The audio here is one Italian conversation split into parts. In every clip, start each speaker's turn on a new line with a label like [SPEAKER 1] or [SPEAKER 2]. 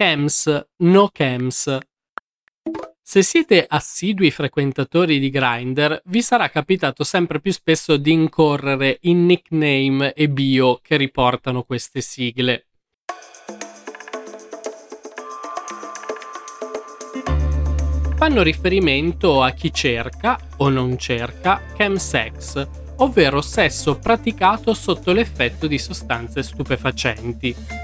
[SPEAKER 1] Chems, no chems. Se siete assidui frequentatori di Grindr, vi sarà capitato sempre più spesso di incorrere in nickname e bio che riportano queste sigle. Fanno riferimento a chi cerca o non cerca chemsex, ovvero sesso praticato sotto l'effetto di sostanze stupefacenti.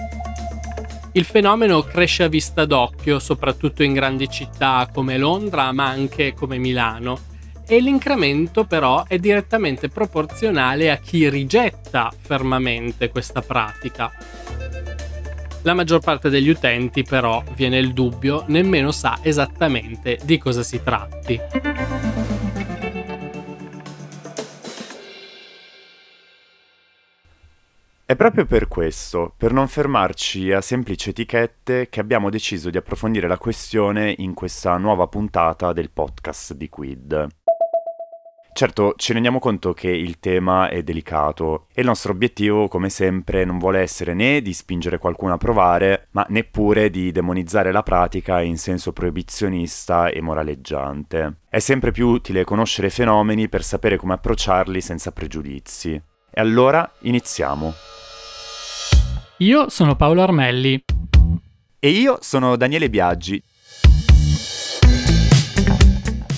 [SPEAKER 1] Il fenomeno cresce a vista d'occhio, soprattutto in grandi città come Londra, ma anche come Milano, e l'incremento però è direttamente proporzionale a chi rigetta fermamente questa pratica. La maggior parte degli utenti però, viene il dubbio, nemmeno sa esattamente di cosa si tratti.
[SPEAKER 2] È proprio per questo, per non fermarci a semplici etichette, che abbiamo deciso di approfondire la questione in questa nuova puntata del podcast di Quid. Certo, ci rendiamo conto che il tema è delicato e il nostro obiettivo, come sempre, non vuole essere né di spingere qualcuno a provare, ma neppure di demonizzare la pratica in senso proibizionista e moraleggiante. È sempre più utile conoscere fenomeni per sapere come approcciarli senza pregiudizi. E allora iniziamo.
[SPEAKER 1] Io sono Paolo Armelli.
[SPEAKER 2] E io sono Daniele Biaggi.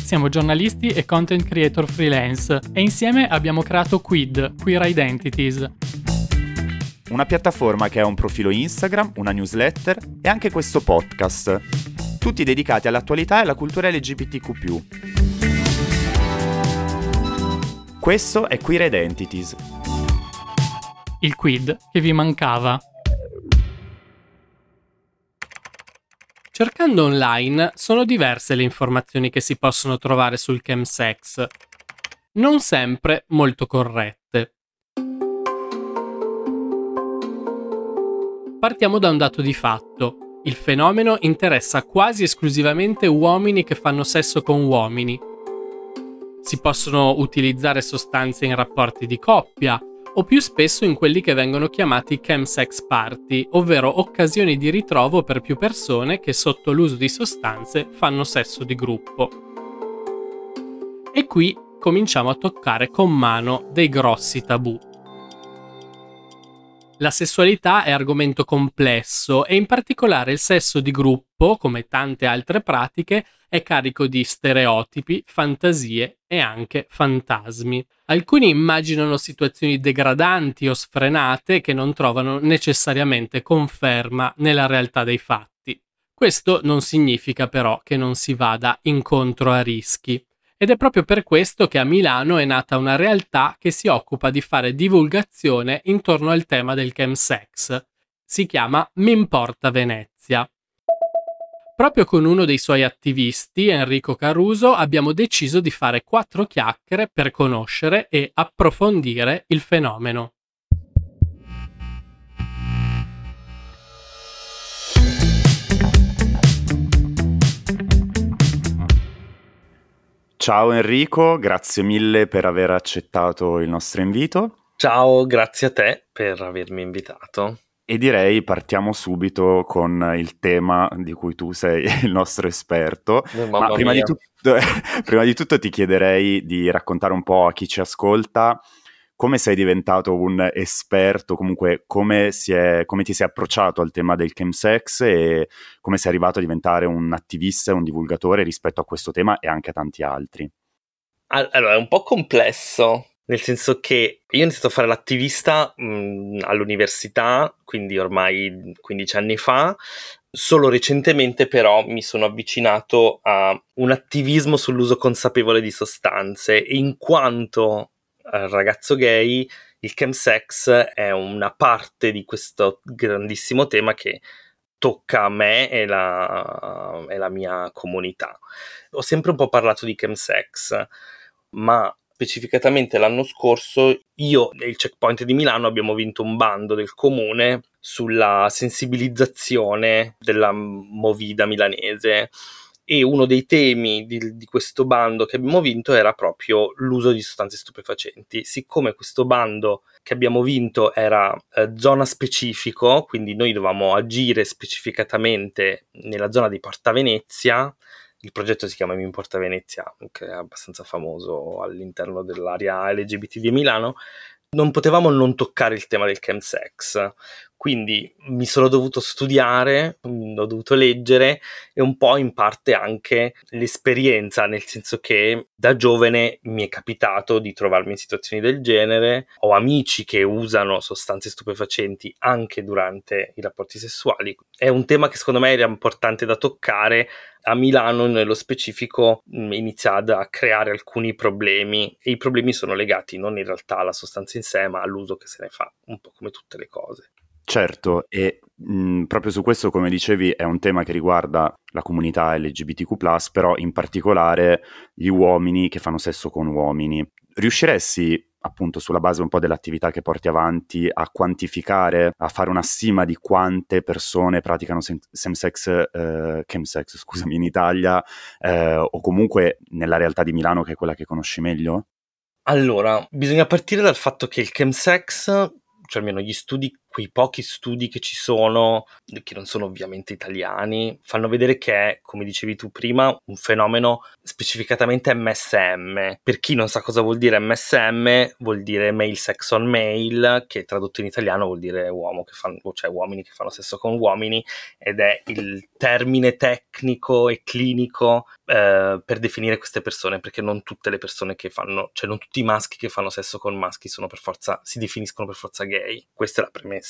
[SPEAKER 1] Siamo giornalisti e content creator freelance e insieme abbiamo creato Quid, Queer Identities.
[SPEAKER 2] Una piattaforma che ha un profilo Instagram, una newsletter e anche questo podcast, tutti dedicati all'attualità e alla cultura LGBTQ. Questo è Queer Identities.
[SPEAKER 1] Il quid che vi mancava. Cercando online sono diverse le informazioni che si possono trovare sul chemsex, non sempre molto corrette. Partiamo da un dato di fatto. Il fenomeno interessa quasi esclusivamente uomini che fanno sesso con uomini. Si possono utilizzare sostanze in rapporti di coppia, o più spesso in quelli che vengono chiamati chemsex party, ovvero occasioni di ritrovo per più persone che sotto l'uso di sostanze fanno sesso di gruppo. E qui cominciamo a toccare con mano dei grossi tabù. La sessualità è argomento complesso e in particolare il sesso di gruppo, come tante altre pratiche, è carico di stereotipi, fantasie e anche fantasmi. Alcuni immaginano situazioni degradanti o sfrenate che non trovano necessariamente conferma nella realtà dei fatti. Questo non significa però che non si vada incontro a rischi. Ed è proprio per questo che a Milano è nata una realtà che si occupa di fare divulgazione intorno al tema del chemsex. Si chiama M'importa Venezia. Proprio con uno dei suoi attivisti, Enrico Caruso, abbiamo deciso di fare quattro chiacchiere per conoscere e approfondire il fenomeno.
[SPEAKER 2] Ciao Enrico, grazie mille per aver accettato il nostro invito.
[SPEAKER 3] Ciao, grazie a te per avermi invitato.
[SPEAKER 2] E direi partiamo subito con il tema di cui tu sei il nostro esperto.
[SPEAKER 3] Oh,
[SPEAKER 2] Ma prima di, tutto, prima di, tutto, ti chiederei di raccontare un po' a chi ci ascolta come sei diventato un esperto, comunque come, è, come ti sei approcciato al tema del chemsex e come sei arrivato a diventare un attivista e un divulgatore rispetto a questo tema e anche a tanti altri.
[SPEAKER 3] Allora, è un po' complesso, nel senso che io ho iniziato a fare l'attivista mh, all'università, quindi ormai 15 anni fa. Solo recentemente però mi sono avvicinato a un attivismo sull'uso consapevole di sostanze e in quanto ragazzo gay il chemsex è una parte di questo grandissimo tema che tocca a me e la, e la mia comunità. Ho sempre un po' parlato di chemsex, ma specificatamente l'anno scorso io e il checkpoint di Milano abbiamo vinto un bando del comune sulla sensibilizzazione della movida milanese e uno dei temi di, di, questo bando che abbiamo vinto era proprio l'uso di sostanze stupefacenti. Siccome questo bando che abbiamo vinto era eh, zona specifico, quindi noi dovevamo agire specificatamente nella zona di Porta Venezia, il progetto si chiama Mi Porta Venezia, che è abbastanza famoso all'interno dell'area LGBT di Milano, non potevamo non toccare il tema del chemsex. Quindi mi sono dovuto studiare, ho dovuto leggere e un po' in parte anche l'esperienza, nel senso che da giovane mi è capitato di trovarmi in situazioni del genere, ho amici che usano sostanze stupefacenti anche durante i rapporti sessuali. È un tema che secondo me era importante da toccare. A Milano, nello specifico, inizia a creare alcuni problemi e i problemi sono legati non in realtà alla sostanza in sé, ma all'uso che se ne fa, un po' come tutte le cose.
[SPEAKER 2] Certo, e mh, proprio su questo, come dicevi, è un tema che riguarda la comunità LGBTQ, però in particolare gli uomini che fanno sesso con uomini. Riusciresti, appunto, sulla base un po' dell'attività che porti avanti, a quantificare, a fare una stima di quante persone praticano sem- sex eh, chemsex, scusami, in Italia, eh, o comunque nella realtà di Milano, che è quella che conosci meglio?
[SPEAKER 3] Allora, bisogna partire dal fatto che il chemsex cioè almeno gli studi, quei pochi studi che ci sono, che non sono ovviamente italiani, fanno vedere che è, come dicevi tu prima, un fenomeno specificatamente MSM. Per chi non sa cosa vuol dire MSM, vuol dire male sex on male, che tradotto in italiano vuol dire uomo che fanno, cioè uomini che fanno sesso con uomini, ed è il termine tecnico e clinico eh, per definire queste persone, perché non tutte le persone che fanno, cioè non tutti i maschi che fanno sesso con maschi sono per forza, si definiscono per forza gay. Questa è la premessa.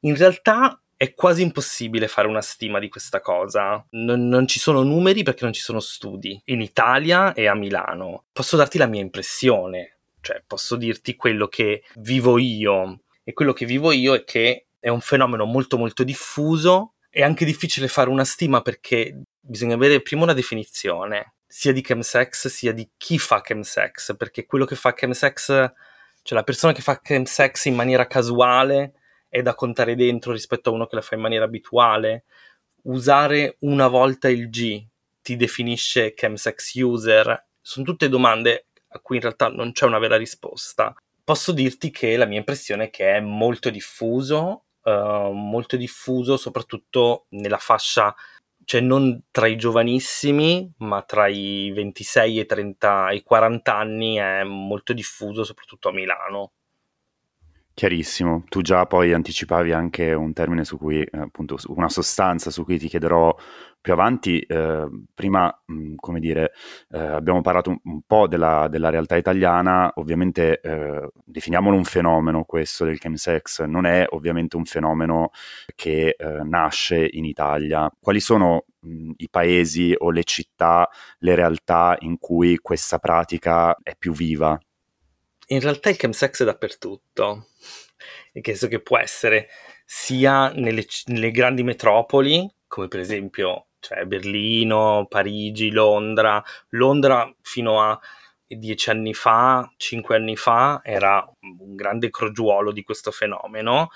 [SPEAKER 3] In realtà è quasi impossibile fare una stima di questa cosa. Non, non, ci sono numeri perché non ci sono studi in Italia e a Milano. Posso darti la mia impressione, cioè posso dirti quello che vivo io. E quello che vivo io è che è un fenomeno molto molto diffuso. È anche difficile fare una stima perché bisogna avere prima una definizione sia di chemsex sia di chi fa chemsex, perché quello che fa chemsex, cioè la persona che fa chemsex in maniera casuale è da contare dentro rispetto a uno che la fa in maniera abituale. Usare una volta il G ti definisce chemsex user? Sono tutte domande a cui in realtà non c'è una vera risposta. Posso dirti che la mia impressione è che è molto diffuso, uh, molto diffuso soprattutto nella fascia cioè non tra i giovanissimi, ma tra i 26 e 30 e 40 anni è molto diffuso, soprattutto a Milano.
[SPEAKER 2] Chiarissimo, tu già poi anticipavi anche un termine su cui, eh, appunto, una sostanza su cui ti chiederò più avanti. Eh, prima, mh, mm, come dire, eh, abbiamo parlato un, un po' della, della, realtà italiana, ovviamente eh, definiamolo un fenomeno questo del chemsex, non è ovviamente un fenomeno che eh, nasce in Italia. Quali sono mh, mm, i paesi o le città, le realtà in cui questa pratica è più viva?
[SPEAKER 3] In realtà il chemsex è dappertutto nel senso che può essere sia nelle, nelle grandi metropoli, come per esempio cioè Berlino, Parigi, Londra. Londra fino a dieci anni fa, cinque anni fa, era un grande crogiuolo di questo fenomeno.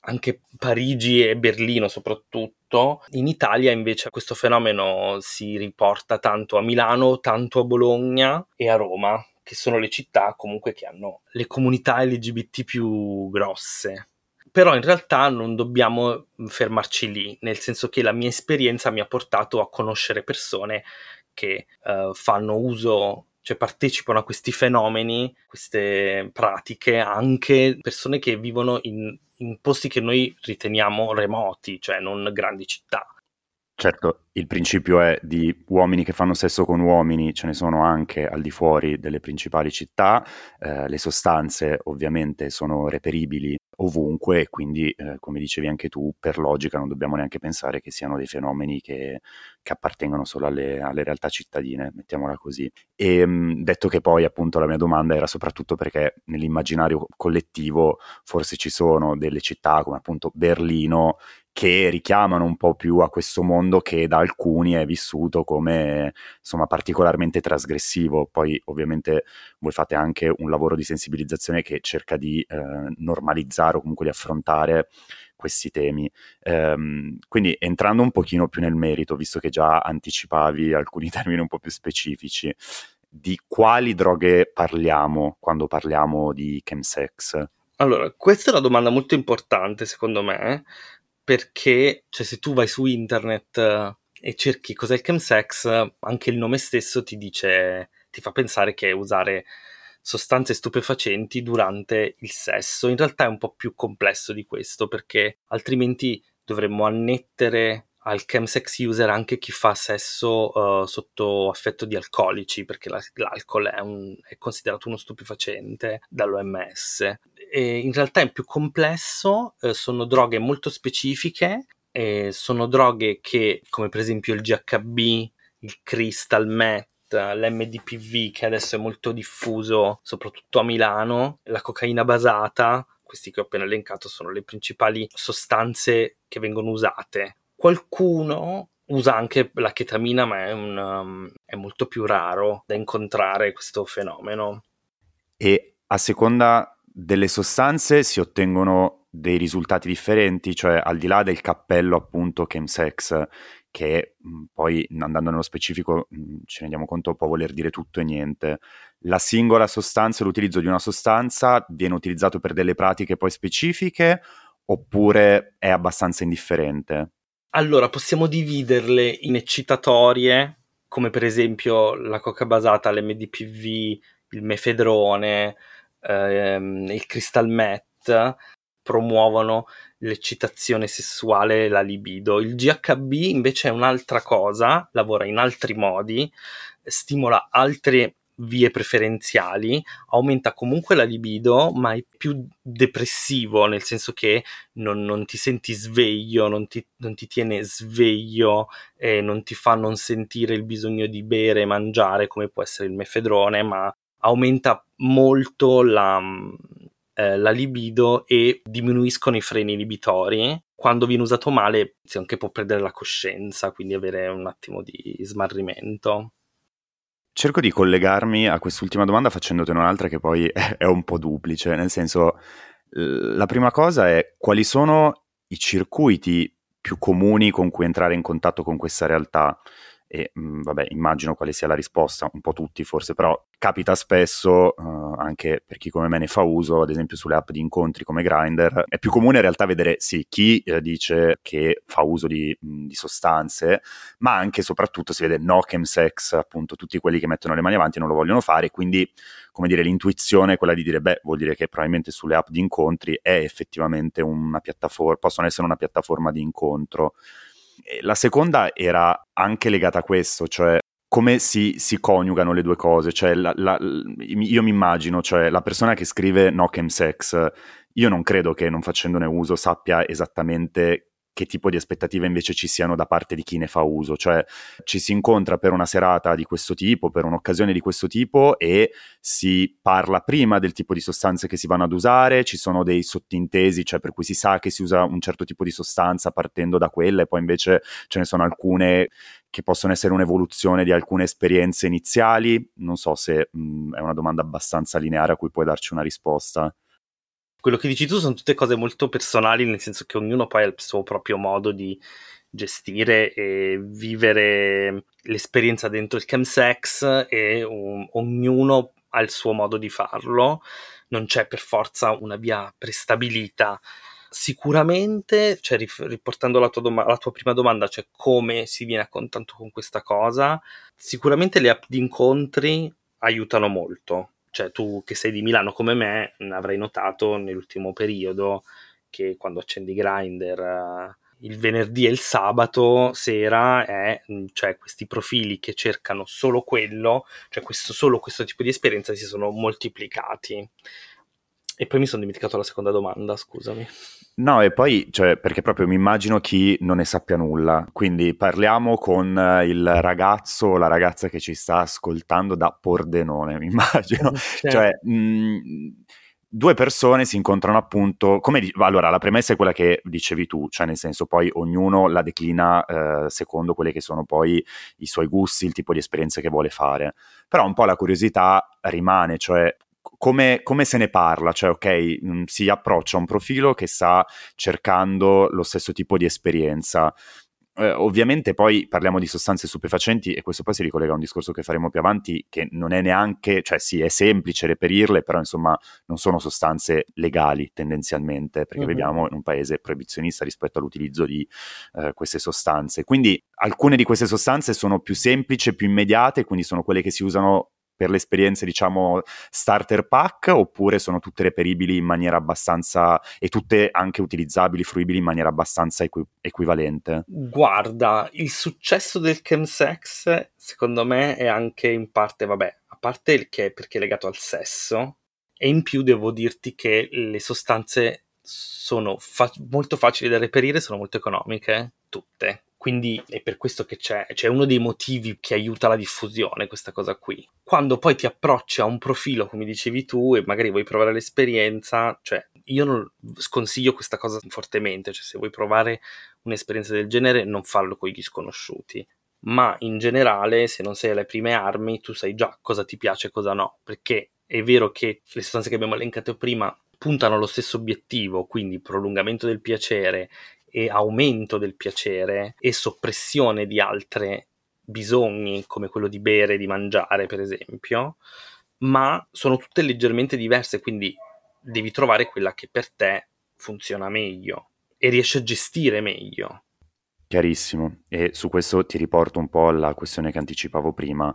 [SPEAKER 3] Anche Parigi e Berlino soprattutto. In Italia invece questo fenomeno si riporta tanto a Milano, tanto a Bologna e a Roma, che sono le città comunque che hanno le comunità LGBT più grosse. Però in realtà non dobbiamo fermarci lì, nel senso che la mia esperienza mi ha portato a conoscere persone che uh, fanno uso cioè partecipano a questi fenomeni, queste pratiche, anche persone che vivono in, in, posti che noi riteniamo remoti, cioè non grandi città.
[SPEAKER 2] Certo, il principio è di uomini che fanno sesso con uomini, ce ne sono anche al di fuori delle principali città, eh, le sostanze ovviamente sono reperibili ovunque quindi, eh, come dicevi anche tu, per logica non dobbiamo neanche pensare che siano dei fenomeni che, che appartengono solo alle, alle, realtà cittadine, mettiamola così. E mh, detto che poi appunto la mia domanda era soprattutto perché nell'immaginario collettivo forse ci sono delle città come appunto Berlino che richiamano un po' più a questo mondo che da alcuni è vissuto come insomma particolarmente trasgressivo. Poi ovviamente voi fate anche un lavoro di sensibilizzazione che cerca di eh, normalizzare o comunque di affrontare questi temi. Ehm, quindi entrando un pochino più nel merito, visto che già anticipavi alcuni termini un po' più specifici, di quali droghe parliamo quando parliamo di chemsex?
[SPEAKER 3] Allora, questa è una domanda molto importante secondo me, perché cioè, se tu vai su internet eh, e cerchi cos'è il chemsex, anche il nome stesso ti dice, ti fa pensare che usare sostanze stupefacenti durante il sesso. In realtà è un po' più complesso di questo, perché altrimenti dovremmo annettere al chemsex user anche chi fa sesso uh, sotto affetto di alcolici, perché la, l'alcol è, un, è, considerato uno stupefacente dall'OMS. E in realtà è più complesso, uh, sono droghe molto specifiche, sono droghe che, come per esempio il GHB, il crystal meth, l'MDPV che adesso è molto diffuso soprattutto a Milano, la cocaina basata, questi che ho appena elencato sono le principali sostanze che vengono usate Qualcuno usa anche la chetamina, ma è, un, um, è molto più raro da incontrare questo fenomeno.
[SPEAKER 2] E a seconda delle sostanze si ottengono dei risultati differenti, cioè al di là del cappello appunto chemsex, che poi andando nello specifico ci rendiamo conto può voler dire tutto e niente. La singola sostanza, l'utilizzo di una sostanza viene utilizzato per delle pratiche poi specifiche oppure è abbastanza indifferente?
[SPEAKER 3] Allora, possiamo dividerle in eccitatorie, come per esempio la coca basata, l'MDPV, il mefedrone, ehm, il crystal meth, promuovono l'eccitazione sessuale e la libido. Il GHB invece è un'altra cosa, lavora in altri modi, stimola altre vie preferenziali, aumenta comunque la libido, ma è più depressivo, nel senso che non, non ti senti sveglio, non ti, non ti tiene sveglio, e non ti fa non sentire il bisogno di bere e mangiare come può essere il mefedrone, ma aumenta molto la, eh, la libido e diminuiscono i freni inibitori. Quando viene usato male si anche può perdere la coscienza, quindi avere un attimo di smarrimento.
[SPEAKER 2] Cerco di collegarmi a quest'ultima domanda facendotene un'altra che poi è un po' duplice, nel senso, la prima cosa è quali sono i circuiti più comuni con cui entrare in contatto con questa realtà? E mh, mm, vabbè immagino quale sia la risposta, un po' tutti forse, però capita spesso uh, anche per chi come me ne fa uso, ad esempio sulle app di incontri come Grindr, è più comune in realtà vedere sì chi eh, dice che fa uso di, mh, mm, di, sostanze, ma anche e soprattutto si vede no chemsex, appunto tutti quelli che mettono le mani avanti non lo vogliono fare, quindi come dire l'intuizione è quella di dire beh vuol dire che probabilmente sulle app di incontri è effettivamente una piattaforma, possono essere una piattaforma di incontro la seconda era anche legata a questo, cioè come si, si coniugano le due cose. Cioè, la, la, io mi immagino, cioè, la persona che scrive no chemsex, io non credo che non facendone uso sappia esattamente che tipo di aspettative invece ci siano da parte di chi ne fa uso, cioè ci si incontra per una serata di questo tipo, per un'occasione di questo tipo e si parla prima del tipo di sostanze che si vanno ad usare, ci sono dei sottintesi, cioè per cui si sa che si usa un certo tipo di sostanza partendo da quella e poi invece ce ne sono alcune che possono essere un'evoluzione di alcune esperienze iniziali, non so se mh, è una domanda abbastanza lineare a cui puoi darci una risposta
[SPEAKER 3] quello che dici tu sono tutte cose molto personali, nel senso che ognuno poi ha il suo proprio modo di gestire e vivere l'esperienza dentro il chemsex e um, ognuno ha il suo modo di farlo, non c'è per forza una via prestabilita. Sicuramente, cioè, riportando la tua, dom- la tua prima domanda, cioè come si viene a contatto con questa cosa, sicuramente le app di incontri aiutano molto cioè tu che sei di Milano come me avrai notato nell'ultimo periodo che quando accendi Grindr uh, il venerdì e il sabato sera è cioè questi profili che cercano solo quello, cioè questo, solo questo tipo di esperienza si sono moltiplicati. E poi mi sono dimenticato la seconda domanda, scusami.
[SPEAKER 2] No, e poi, cioè, perché proprio mi immagino chi non ne sappia nulla. Quindi parliamo con eh, il ragazzo o la ragazza che ci sta ascoltando da Pordenone, mi immagino. Certo. Cioè, mh, due persone si incontrano appunto, come allora la premessa è quella che dicevi tu, cioè nel senso poi ognuno la declina eh, secondo quelli che sono poi i suoi gusti, il tipo di esperienze che vuole fare, però un po' la curiosità rimane, cioè come, come, se ne parla? Cioè, ok, mh, mm, si approccia a un profilo che sta cercando lo stesso tipo di esperienza eh, ovviamente poi parliamo di sostanze stupefacenti e questo poi si ricollega a un discorso che faremo più avanti che non è neanche, cioè sì è semplice reperirle però insomma non sono sostanze legali tendenzialmente perché uh-huh. viviamo in un paese proibizionista rispetto all'utilizzo di eh, queste sostanze quindi alcune di queste sostanze sono più semplici, più immediate quindi sono quelle che si usano per le esperienze, diciamo, starter pack oppure sono tutte reperibili in maniera abbastanza e tutte anche utilizzabili, fruibili in maniera abbastanza equi- equivalente?
[SPEAKER 3] Guarda, il successo del chemsex secondo me è anche in parte, vabbè, a parte il che perché è legato al sesso e in più devo dirti che le sostanze sono fa- molto facili da reperire, sono molto economiche, tutte. Quindi è per questo che c'è, c'è uno dei motivi che aiuta la diffusione, questa cosa qui. Quando poi ti approcci a un profilo, come dicevi tu, e magari vuoi provare l'esperienza, cioè io non sconsiglio questa cosa fortemente, cioè se vuoi provare un'esperienza del genere non farlo con gli sconosciuti. Ma in generale, se non sei alle prime armi, tu sai già cosa ti piace e cosa no, perché è vero che le sostanze che abbiamo elencato prima puntano allo stesso obiettivo, quindi prolungamento del piacere e aumento del piacere e soppressione di altri bisogni come quello di bere di mangiare per esempio ma sono tutte leggermente diverse quindi devi trovare quella che per te funziona meglio e riesci a gestire meglio
[SPEAKER 2] Chiarissimo, e su questo ti riporto un po' alla questione che anticipavo prima.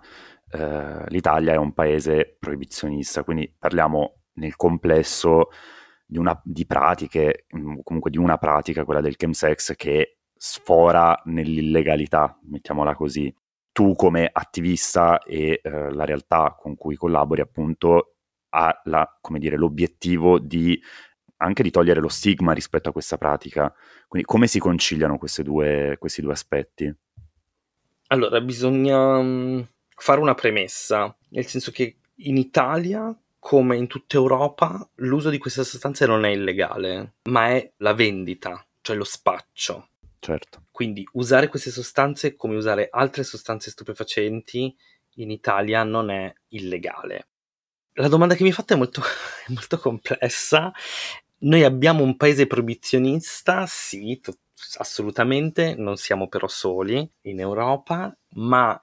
[SPEAKER 2] Eh, L'Italia è un paese proibizionista, quindi parliamo nel complesso di, una, di pratiche, mm, comunque di una pratica, quella del chemsex, che sfora nell'illegalità, mettiamola così. Tu come attivista e eh, la realtà con cui collabori appunto ha la, dire, l'obiettivo di anche di togliere lo stigma rispetto a questa pratica. Quindi come si conciliano due, questi due aspetti?
[SPEAKER 3] Allora, bisogna mm, fare una premessa, nel senso che in Italia come in tutta Europa, l'uso di queste sostanze non è illegale, ma è la vendita, cioè lo spaccio.
[SPEAKER 2] Certo.
[SPEAKER 3] Quindi usare queste sostanze come usare altre sostanze stupefacenti in Italia non è illegale. La domanda che mi fate è molto, è molto complessa. Noi abbiamo un paese proibizionista, sì, t- assolutamente, non siamo però soli in Europa, ma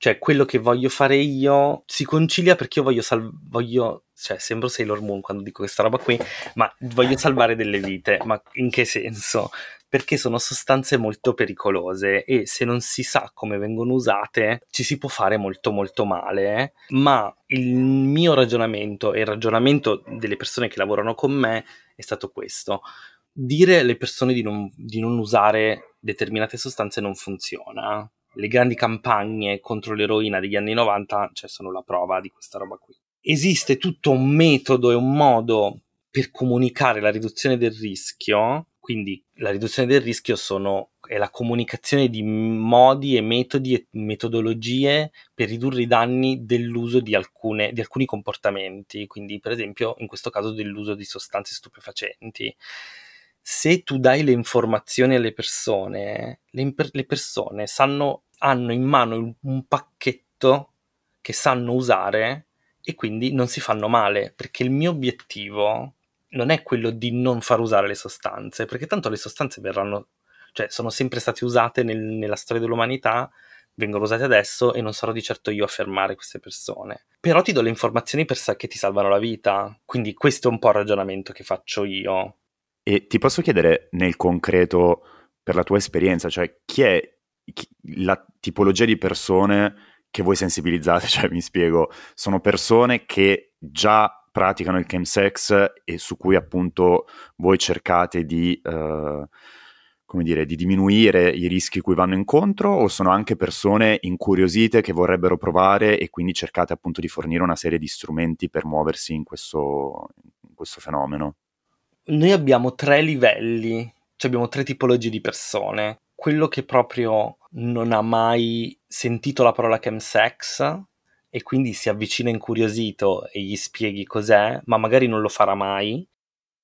[SPEAKER 3] cioè quello che voglio fare io si concilia perché io voglio, sal- voglio cioè sembro Sailor Moon quando dico questa roba qui, ma voglio salvare delle vite, ma in che senso? Perché sono sostanze molto pericolose e se non si sa come vengono usate ci si può fare molto molto male, ma il mio ragionamento e il ragionamento delle persone che lavorano con me è stato questo. Dire alle persone di non, di non usare determinate sostanze non funziona le grandi campagne contro l'eroina degli anni 90 cioè, sono la prova di questa roba qui. Esiste tutto un metodo e un modo per comunicare la riduzione del rischio, quindi la riduzione del rischio sono, è la comunicazione di modi e metodi e metodologie per ridurre i danni dell'uso di, alcune, di alcuni comportamenti, quindi per esempio in questo caso dell'uso di sostanze stupefacenti se tu dai le informazioni alle persone, le, le persone sanno, hanno in mano un pacchetto che sanno usare e quindi non si fanno male, perché il mio obiettivo non è quello di non far usare le sostanze, perché tanto le sostanze verranno, cioè sono sempre state usate nel, nella storia dell'umanità, vengono usate adesso e non sarò di certo io a fermare queste persone. Però ti do le informazioni per sa- che ti salvano la vita, quindi questo è un po' il ragionamento che faccio io.
[SPEAKER 2] E ti posso chiedere nel concreto, per la tua esperienza, cioè chi è chi, la tipologia di persone che voi sensibilizzate? Cioè, mi spiego, sono persone che già praticano il chemsex e su cui appunto voi cercate di, uh, come dire, di diminuire i rischi cui vanno incontro o sono anche persone incuriosite che vorrebbero provare e quindi cercate appunto di fornire una serie di strumenti per muoversi in questo, in questo fenomeno?
[SPEAKER 3] Noi abbiamo tre livelli, cioè abbiamo tre tipologie di persone. Quello che proprio non ha mai sentito la parola chemsex, e quindi si avvicina incuriosito e gli spieghi cos'è, ma magari non lo farà mai.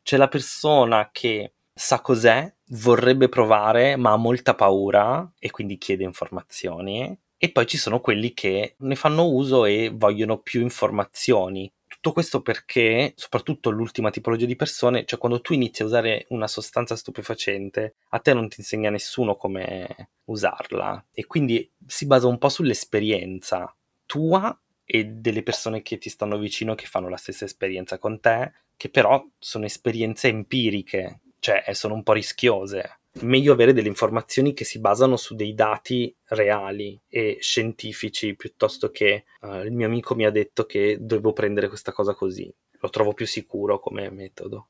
[SPEAKER 3] C'è la persona che sa cos'è, vorrebbe provare, ma ha molta paura e quindi chiede informazioni. E poi ci sono quelli che ne fanno uso e vogliono più informazioni. Tutto questo perché, soprattutto l'ultima tipologia di persone, cioè quando tu inizi a usare una sostanza stupefacente, a te non ti insegna nessuno come usarla e quindi si basa un po' sull'esperienza tua e delle persone che ti stanno vicino che fanno la stessa esperienza con te, che però sono esperienze empiriche, cioè sono un po' rischiose. Meglio avere delle informazioni che si basano su dei dati reali e scientifici piuttosto che uh, il mio amico mi ha detto che dovevo prendere questa cosa così. Lo trovo più sicuro come metodo.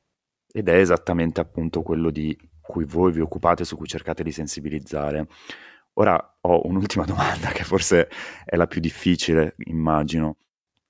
[SPEAKER 2] Ed è esattamente appunto quello di cui voi vi occupate, su cui cercate di sensibilizzare. Ora ho un'ultima domanda che forse è la più difficile, immagino.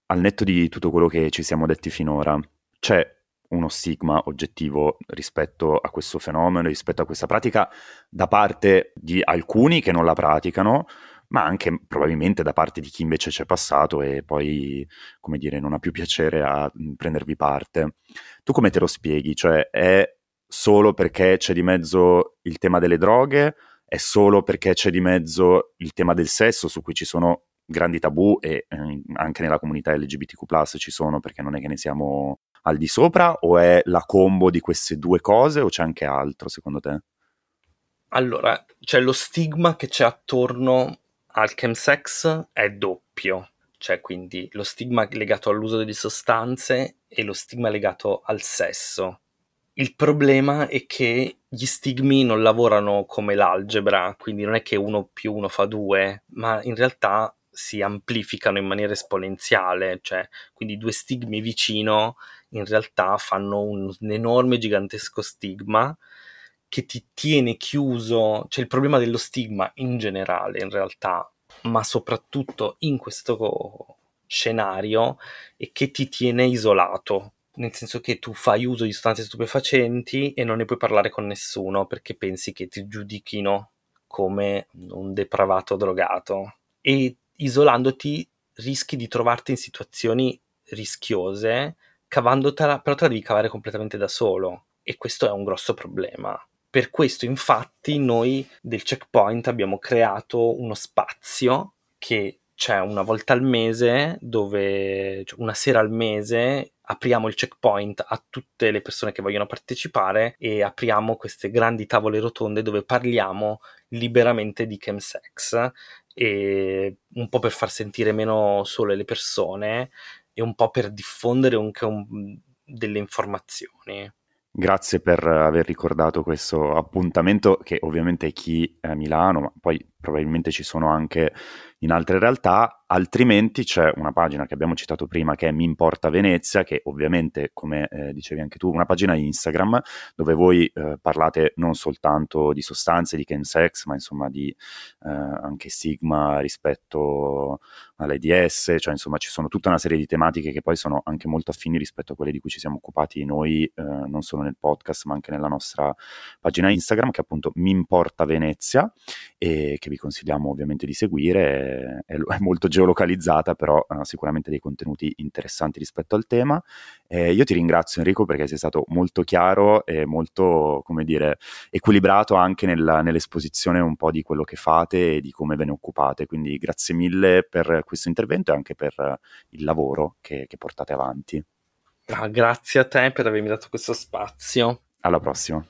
[SPEAKER 2] Al netto di tutto quello che ci siamo detti finora, c'è uno stigma oggettivo rispetto a questo fenomeno, rispetto a questa pratica, da parte di alcuni che non la praticano, ma anche probabilmente da parte di chi invece c'è passato e poi, come dire, non ha più piacere a prendervi parte. Tu come te lo spieghi? Cioè, è solo perché c'è di mezzo il tema delle droghe? È solo perché c'è di mezzo il tema del sesso, su cui ci sono grandi tabù e eh, anche nella comunità LGBTQ ci sono perché non è che ne siamo al di sopra o è la combo di queste due cose o c'è anche altro secondo te?
[SPEAKER 3] Allora, c'è lo stigma che c'è attorno al chemsex è doppio, cioè quindi lo stigma legato all'uso delle sostanze e lo stigma legato al sesso. Il problema è che gli stigmi non lavorano come l'algebra, quindi non è che uno più uno fa due, ma in realtà si amplificano in maniera esponenziale, cioè quindi due stigmi vicino in realtà fanno un, un enorme gigantesco stigma che ti tiene chiuso, c'è il problema dello stigma in generale in realtà, ma soprattutto in questo scenario e che ti tiene isolato, nel senso che tu fai uso di sostanze stupefacenti e non ne puoi parlare con nessuno perché pensi che ti giudichino come un depravato drogato. E isolandoti rischi di trovarti in situazioni rischiose cavandotela, però te la devi cavare completamente da solo e questo è un grosso problema. Per questo infatti noi del checkpoint abbiamo creato uno spazio che c'è una volta al mese dove cioè una sera al mese apriamo il checkpoint a tutte le persone che vogliono partecipare e apriamo queste grandi tavole rotonde dove parliamo liberamente di chemsex e un po' per far sentire meno sole le persone e un po' per diffondere anche un, delle informazioni.
[SPEAKER 2] Grazie per aver ricordato questo appuntamento che ovviamente chi è a Milano, ma poi probabilmente ci sono anche in altre realtà, altrimenti c'è una pagina che abbiamo citato prima che è Mi Importa Venezia, che ovviamente, come eh, dicevi anche tu, una pagina Instagram dove voi eh, parlate non soltanto di sostanze, di chemsex, ma insomma di eh, anche stigma rispetto all'AIDS, cioè insomma ci sono tutta una serie di tematiche che poi sono anche molto affini rispetto a quelle di cui ci siamo occupati noi, eh, non solo nel podcast, ma anche nella nostra pagina Instagram, che appunto Mi Importa Venezia, e che vi consigliamo ovviamente di seguire, è, è molto geolocalizzata, però ha sicuramente dei contenuti interessanti rispetto al tema. Eh, io ti ringrazio Enrico perché sei stato molto chiaro e molto, come dire, equilibrato anche nella, nell'esposizione un po' di quello che fate e di come ve ne occupate, quindi grazie mille per questo intervento e anche per il lavoro che, che portate avanti.
[SPEAKER 3] Ah, grazie a te per avermi dato questo spazio.
[SPEAKER 2] Alla prossima.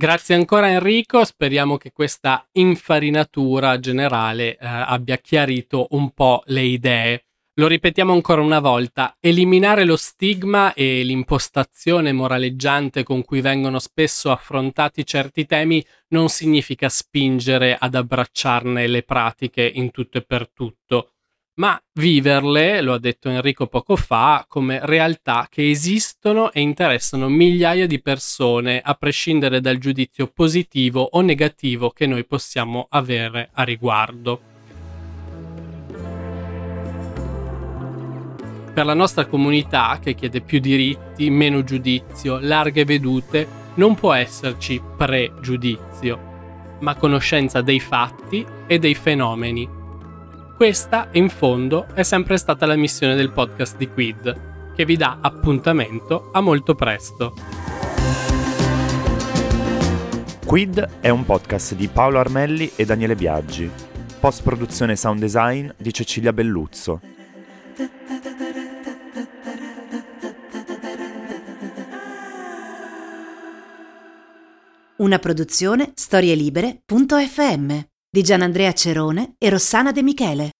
[SPEAKER 1] Grazie ancora Enrico, speriamo che questa infarinatura generale eh, abbia chiarito un po' le idee. Lo ripetiamo ancora una volta, eliminare lo stigma e l'impostazione moraleggiante con cui vengono spesso affrontati certi temi non significa spingere ad abbracciarne le pratiche in tutto e per tutto ma viverle, lo ha detto Enrico poco fa, come realtà che esistono e interessano migliaia di persone, a prescindere dal giudizio positivo o negativo che noi possiamo avere a riguardo. Per la nostra comunità, che chiede più diritti, meno giudizio, larghe vedute, non può esserci pregiudizio, ma conoscenza dei fatti e dei fenomeni. Questa, in fondo, è sempre stata la missione del podcast di Quid, che vi dà appuntamento a molto presto.
[SPEAKER 2] Quid è un podcast di Paolo Armelli e Daniele Biaggi. Post produzione sound design di Cecilia Belluzzo.
[SPEAKER 4] Una produzione storielibere.fm di Gianandrea Cerone e Rossana De Michele.